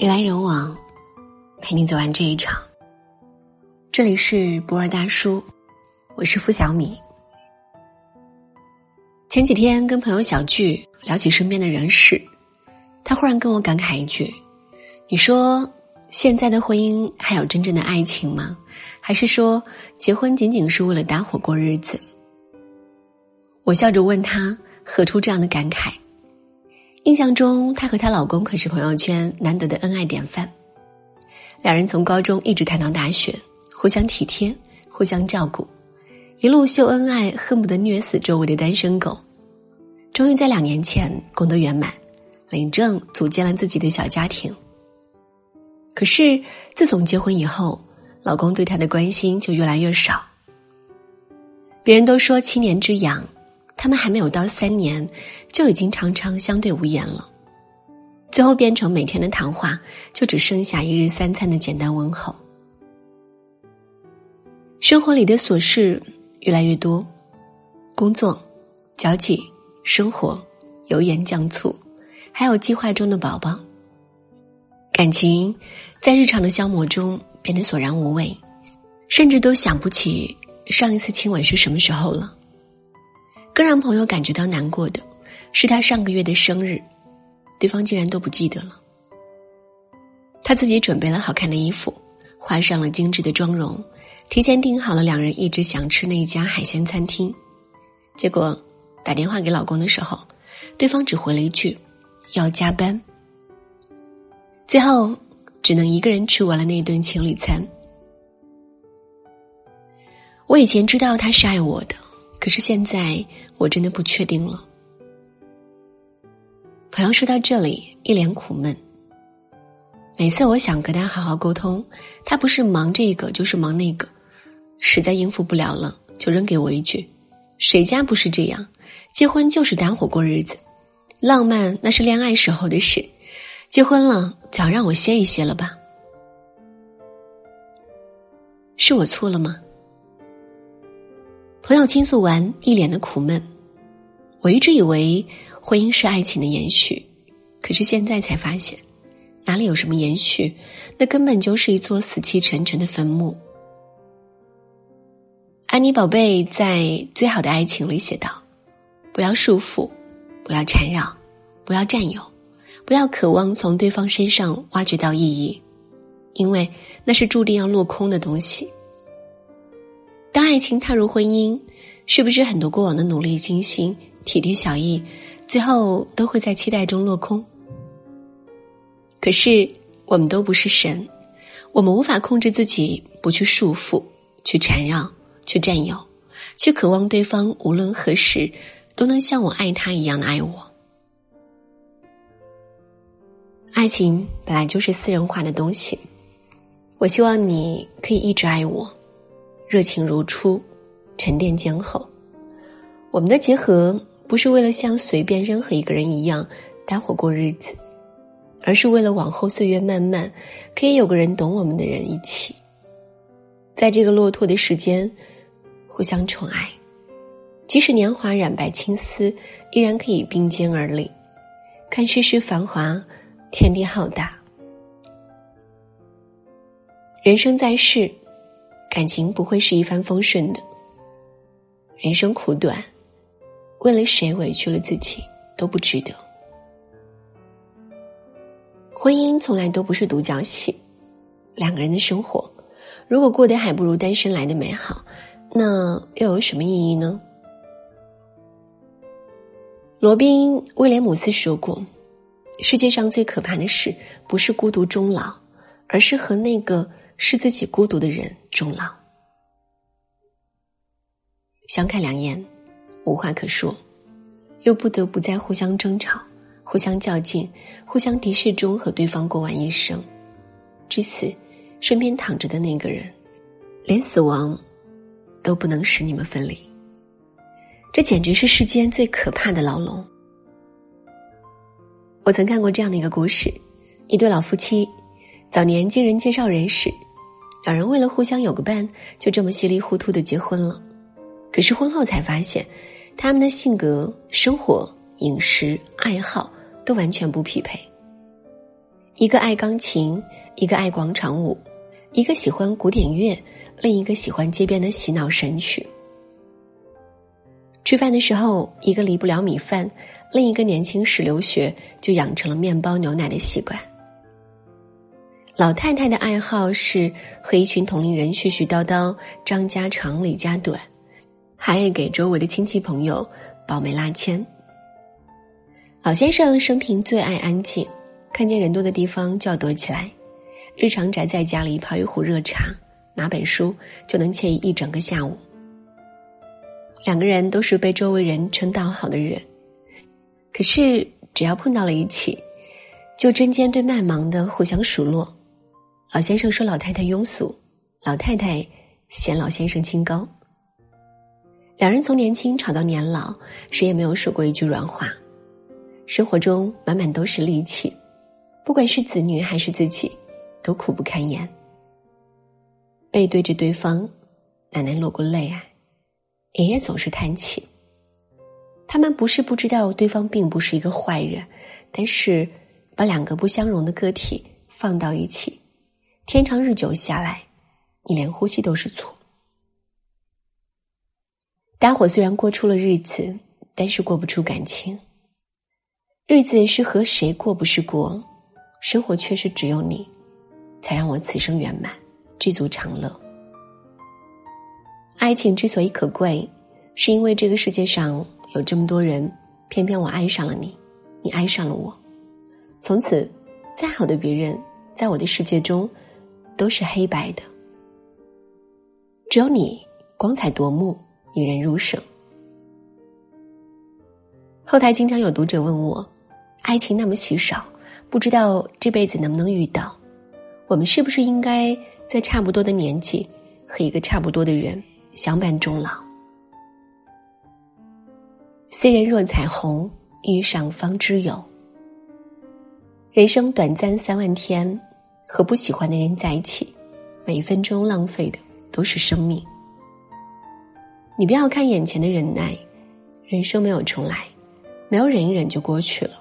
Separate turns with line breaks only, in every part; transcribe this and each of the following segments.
人来人往，陪你走完这一场。这里是博尔大叔，我是付小米。前几天跟朋友小聚聊起身边的人事，他忽然跟我感慨一句：“你说现在的婚姻还有真正的爱情吗？还是说结婚仅仅是为了搭伙过日子？”我笑着问他：“何出这样的感慨？”印象中，她和她老公可是朋友圈难得的恩爱典范。两人从高中一直谈到大学，互相体贴，互相照顾，一路秀恩爱，恨不得虐死周围的单身狗。终于在两年前功德圆满，领证组建了自己的小家庭。可是自从结婚以后，老公对她的关心就越来越少。别人都说七年之痒。他们还没有到三年，就已经常常相对无言了，最后变成每天的谈话就只剩下一日三餐的简单问候。生活里的琐事越来越多，工作、交际、生活、油盐酱醋，还有计划中的宝宝，感情在日常的消磨中变得索然无味，甚至都想不起上一次亲吻是什么时候了。更让朋友感觉到难过的，是他上个月的生日，对方竟然都不记得了。他自己准备了好看的衣服，画上了精致的妆容，提前订好了两人一直想吃那一家海鲜餐厅，结果打电话给老公的时候，对方只回了一句“要加班”，最后只能一个人吃完了那顿情侣餐。我以前知道他是爱我的。可是现在我真的不确定了。朋友说到这里，一脸苦闷。每次我想跟他好好沟通，他不是忙这个就是忙那个，实在应付不了了，就扔给我一句：“谁家不是这样？结婚就是搭伙过日子，浪漫那是恋爱时候的事，结婚了，早让我歇一歇了吧？”是我错了吗？朋友倾诉完，一脸的苦闷。我一直以为婚姻是爱情的延续，可是现在才发现，哪里有什么延续？那根本就是一座死气沉沉的坟墓。安妮宝贝在《最好的爱情》里写道：“不要束缚，不要缠绕，不要占有，不要渴望从对方身上挖掘到意义，因为那是注定要落空的东西。”当爱情踏入婚姻，是不是很多过往的努力、精心、体贴、小意，最后都会在期待中落空？可是我们都不是神，我们无法控制自己不去束缚、去缠绕、去占有、去渴望对方无论何时都能像我爱他一样的爱我。爱情本来就是私人化的东西，我希望你可以一直爱我。热情如初，沉淀坚厚。我们的结合不是为了像随便任何一个人一样搭伙过日子，而是为了往后岁月漫漫，可以有个人懂我们的人一起，在这个落拓的时间，互相宠爱。即使年华染白青丝，依然可以并肩而立，看世事繁华，天地浩大。人生在世。感情不会是一帆风顺的，人生苦短，为了谁委屈了自己都不值得。婚姻从来都不是独角戏，两个人的生活，如果过得还不如单身来的美好，那又有什么意义呢？罗宾·威廉姆斯说过：“世界上最可怕的事，不是孤独终老，而是和那个。”是自己孤独的人终老，相看两厌，无话可说，又不得不在互相争吵、互相较劲、互相敌视中和对方过完一生。至此，身边躺着的那个人，连死亡都不能使你们分离。这简直是世间最可怕的牢笼。我曾看过这样的一个故事：一对老夫妻，早年经人介绍认识。两人为了互相有个伴，就这么稀里糊涂的结婚了。可是婚后才发现，他们的性格、生活、饮食、爱好都完全不匹配。一个爱钢琴，一个爱广场舞，一个喜欢古典乐，另一个喜欢街边的洗脑神曲。吃饭的时候，一个离不了米饭，另一个年轻时留学就养成了面包牛奶的习惯。老太太的爱好是和一群同龄人絮絮叨叨，张家长李家短，还爱给周围的亲戚朋友保媒拉纤。老先生生平最爱安静，看见人多的地方就要躲起来，日常宅在家里泡一壶热茶，拿本书就能惬意一整个下午。两个人都是被周围人称道好的人，可是只要碰到了一起，就针尖对麦芒的互相数落。老先生说老太太庸俗，老太太嫌老先生清高。两人从年轻吵到年老，谁也没有说过一句软话。生活中满满都是戾气，不管是子女还是自己，都苦不堪言。背对着对方，奶奶落过泪啊。爷爷总是叹气。他们不是不知道对方并不是一个坏人，但是把两个不相容的个体放到一起，天长日久下来，你连呼吸都是错。大伙虽然过出了日子，但是过不出感情。日子是和谁过不是过，生活却是只有你，才让我此生圆满，知足常乐。爱情之所以可贵，是因为这个世界上有这么多人，偏偏我爱上了你，你爱上了我，从此，再好的别人，在我的世界中，都是黑白的。只有你光彩夺目，引人入胜。后台经常有读者问我，爱情那么稀少，不知道这辈子能不能遇到，我们是不是应该在差不多的年纪，和一个差不多的人？相伴终老。斯人若彩虹，遇上方知有。人生短暂三万天，和不喜欢的人在一起，每一分钟浪费的都是生命。你不要看眼前的忍耐，人生没有重来，没有忍一忍就过去了。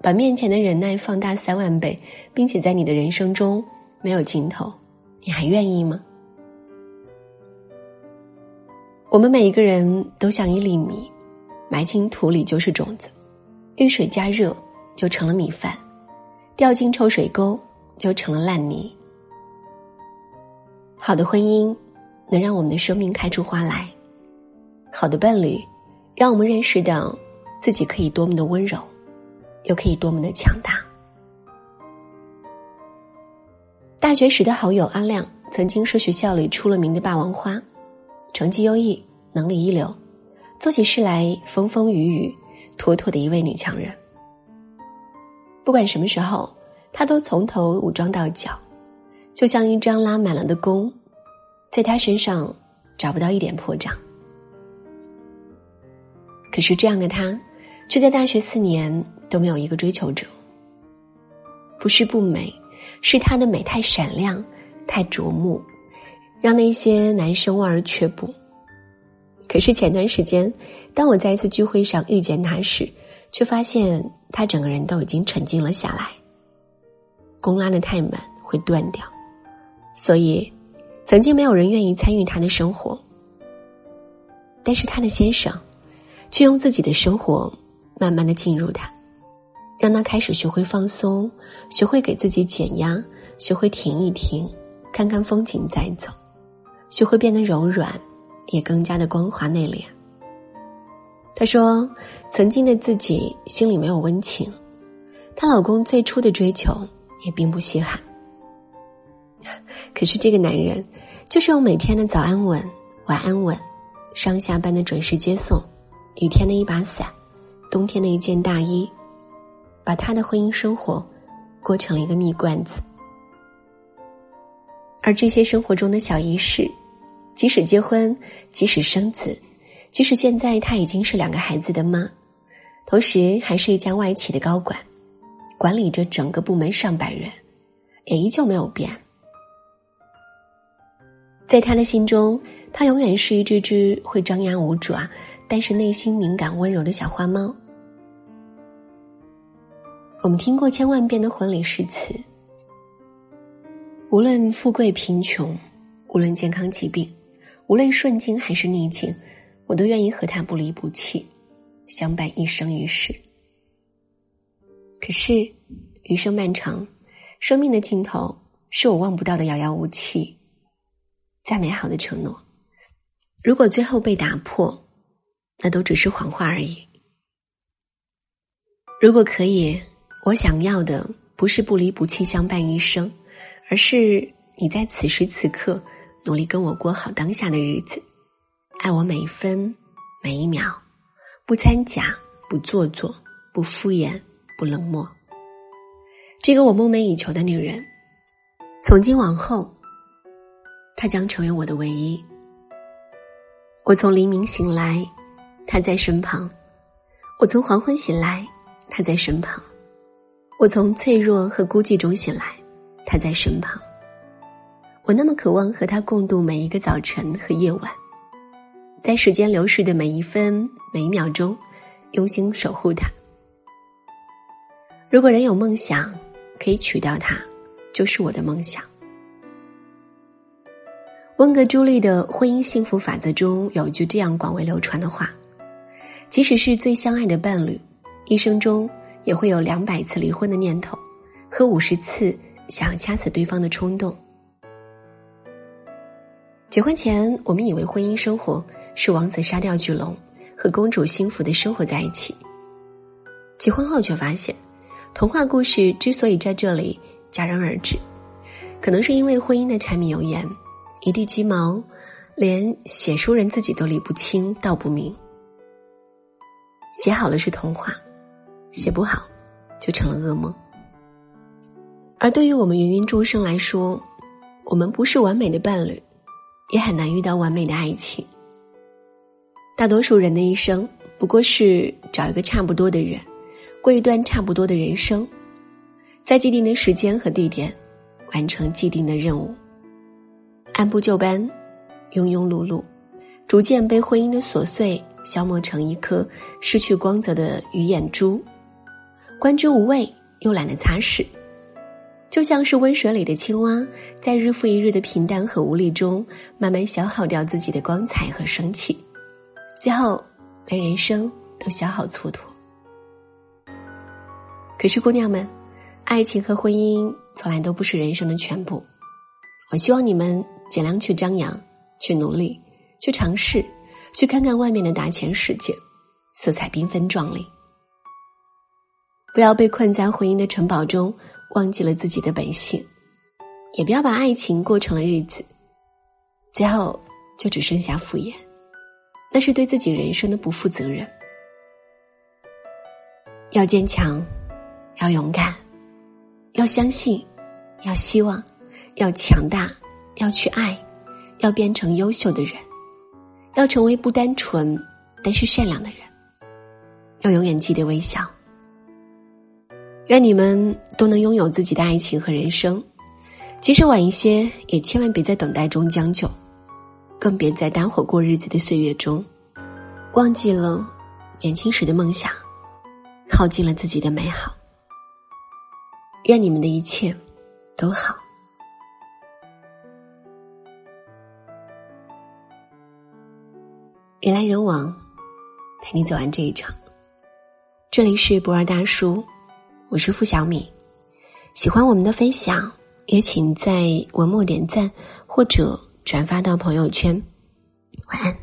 把面前的忍耐放大三万倍，并且在你的人生中没有尽头，你还愿意吗？我们每一个人都像一粒米，埋进土里就是种子，遇水加热就成了米饭，掉进臭水沟就成了烂泥。好的婚姻能让我们的生命开出花来，好的伴侣让我们认识到自己可以多么的温柔，又可以多么的强大。大学时的好友阿亮曾经是学校里出了名的霸王花。成绩优异，能力一流，做起事来风风雨雨，妥妥的一位女强人。不管什么时候，她都从头武装到脚，就像一张拉满了的弓，在她身上找不到一点破绽。可是这样的她，却在大学四年都没有一个追求者。不是不美，是她的美太闪亮，太瞩目。让那些男生望而却步。可是前段时间，当我在一次聚会上遇见他时，却发现他整个人都已经沉静了下来。弓拉的太满会断掉，所以曾经没有人愿意参与他的生活。但是他的先生，却用自己的生活慢慢的进入他，让他开始学会放松，学会给自己减压，学会停一停，看看风景再走。学会变得柔软，也更加的光滑内敛。她说：“曾经的自己心里没有温情，她老公最初的追求也并不稀罕。可是这个男人，就是用每天的早安吻、晚安吻、上下班的准时接送、雨天的一把伞、冬天的一件大衣，把他的婚姻生活过成了一个蜜罐子。而这些生活中的小仪式。”即使结婚，即使生子，即使现在他已经是两个孩子的妈，同时还是一家外企的高管，管理着整个部门上百人，也依旧没有变。在他的心中，他永远是一只只会张牙舞爪，但是内心敏感温柔的小花猫。我们听过千万遍的婚礼誓词，无论富贵贫穷，无论健康疾病，无论顺境还是逆境，我都愿意和他不离不弃，相伴一生一世。可是，余生漫长，生命的尽头是我望不到的遥遥无期。再美好的承诺，如果最后被打破，那都只是谎话而已。如果可以。我想要的不是不离不弃相伴一生，而是你在此时此刻努力跟我过好当下的日子，爱我每一分每一秒，不掺假，不做作，不敷衍，不冷漠。这个我梦寐以求的女人，从今往后，她将成为我的唯一。我从黎明醒来，她在身旁；我从黄昏醒来，她在身旁。我从脆弱和孤寂中醒来，她在身旁。我那么渴望和他共度每一个早晨和夜晚，在时间流逝的每一分每一秒钟，用心守护她。如果人有梦想，可以娶到她，就是我的梦想。温格朱莉的婚姻幸福法则中有一句这样广为流传的话：即使是最相爱的伴侣，一生中。也会有两百次离婚的念头，和五十次想要掐死对方的冲动。结婚前，我们以为婚姻生活是王子杀掉巨龙，和公主幸福的生活在一起。结婚后却发现，童话故事之所以在这里戛然而止，可能是因为婚姻的柴米油盐，一地鸡毛，连写书人自己都理不清道不明。写好了是童话。写不好，就成了噩梦。而对于我们芸芸众生来说，我们不是完美的伴侣，也很难遇到完美的爱情。大多数人的一生，不过是找一个差不多的人，过一段差不多的人生，在既定的时间和地点，完成既定的任务，按部就班，庸庸碌碌，逐渐被婚姻的琐碎消磨成一颗失去光泽的鱼眼珠。观之无味，又懒得擦拭，就像是温水里的青蛙，在日复一日的平淡和无力中，慢慢消耗掉自己的光彩和生气，最后连人生都消耗蹉跎。可是，姑娘们，爱情和婚姻从来都不是人生的全部。我希望你们尽量去张扬，去努力，去尝试，去看看外面的大千世界，色彩缤纷壮丽。不要被困在婚姻的城堡中，忘记了自己的本性；也不要把爱情过成了日子，最后就只剩下敷衍，那是对自己人生的不负责任。要坚强，要勇敢，要相信，要希望，要强大，要去爱，要变成优秀的人，要成为不单纯但是善良的人，要永远记得微笑。愿你们都能拥有自己的爱情和人生，即使晚一些，也千万别在等待中将就，更别在搭伙过日子的岁月中，忘记了年轻时的梦想，耗尽了自己的美好。愿你们的一切都好。人来人往，陪你走完这一场。这里是博尔大叔。我是付小米，喜欢我们的分享，也请在文末点赞或者转发到朋友圈。晚安。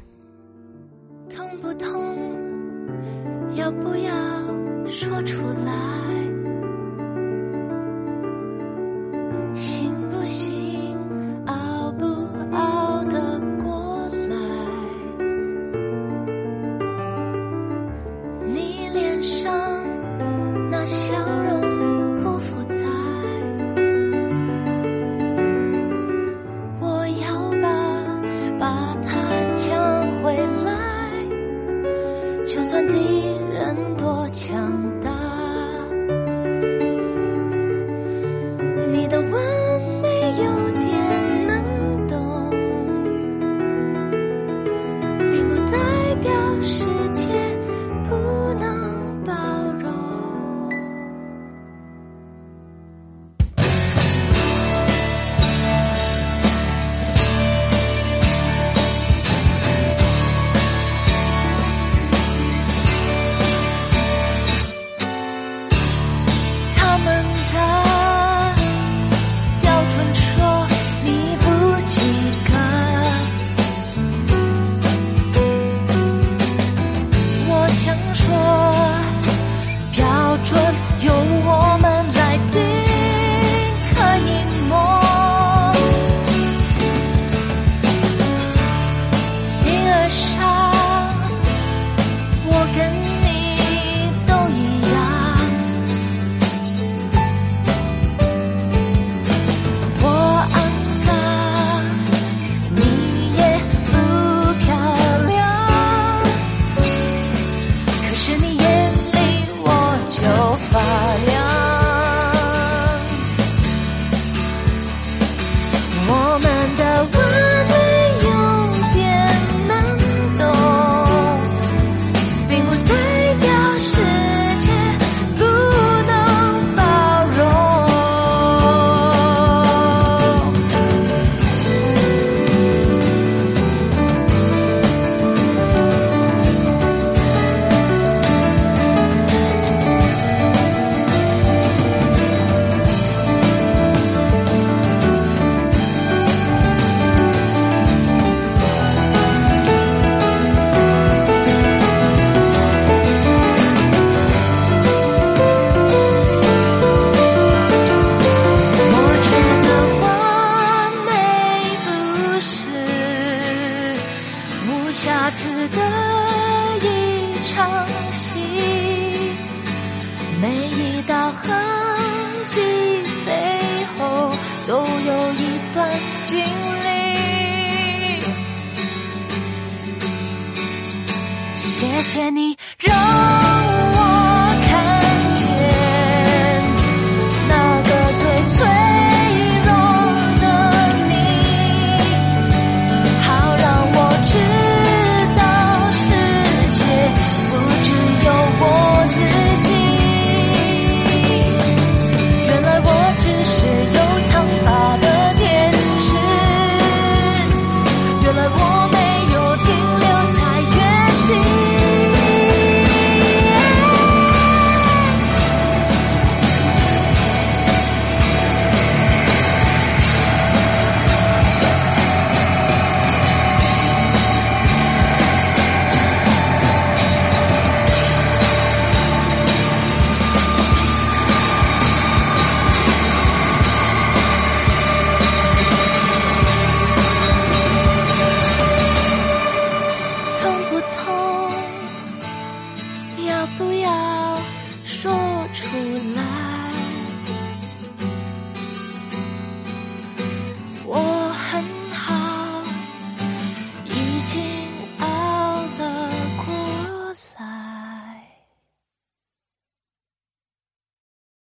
你脸上那笑。
容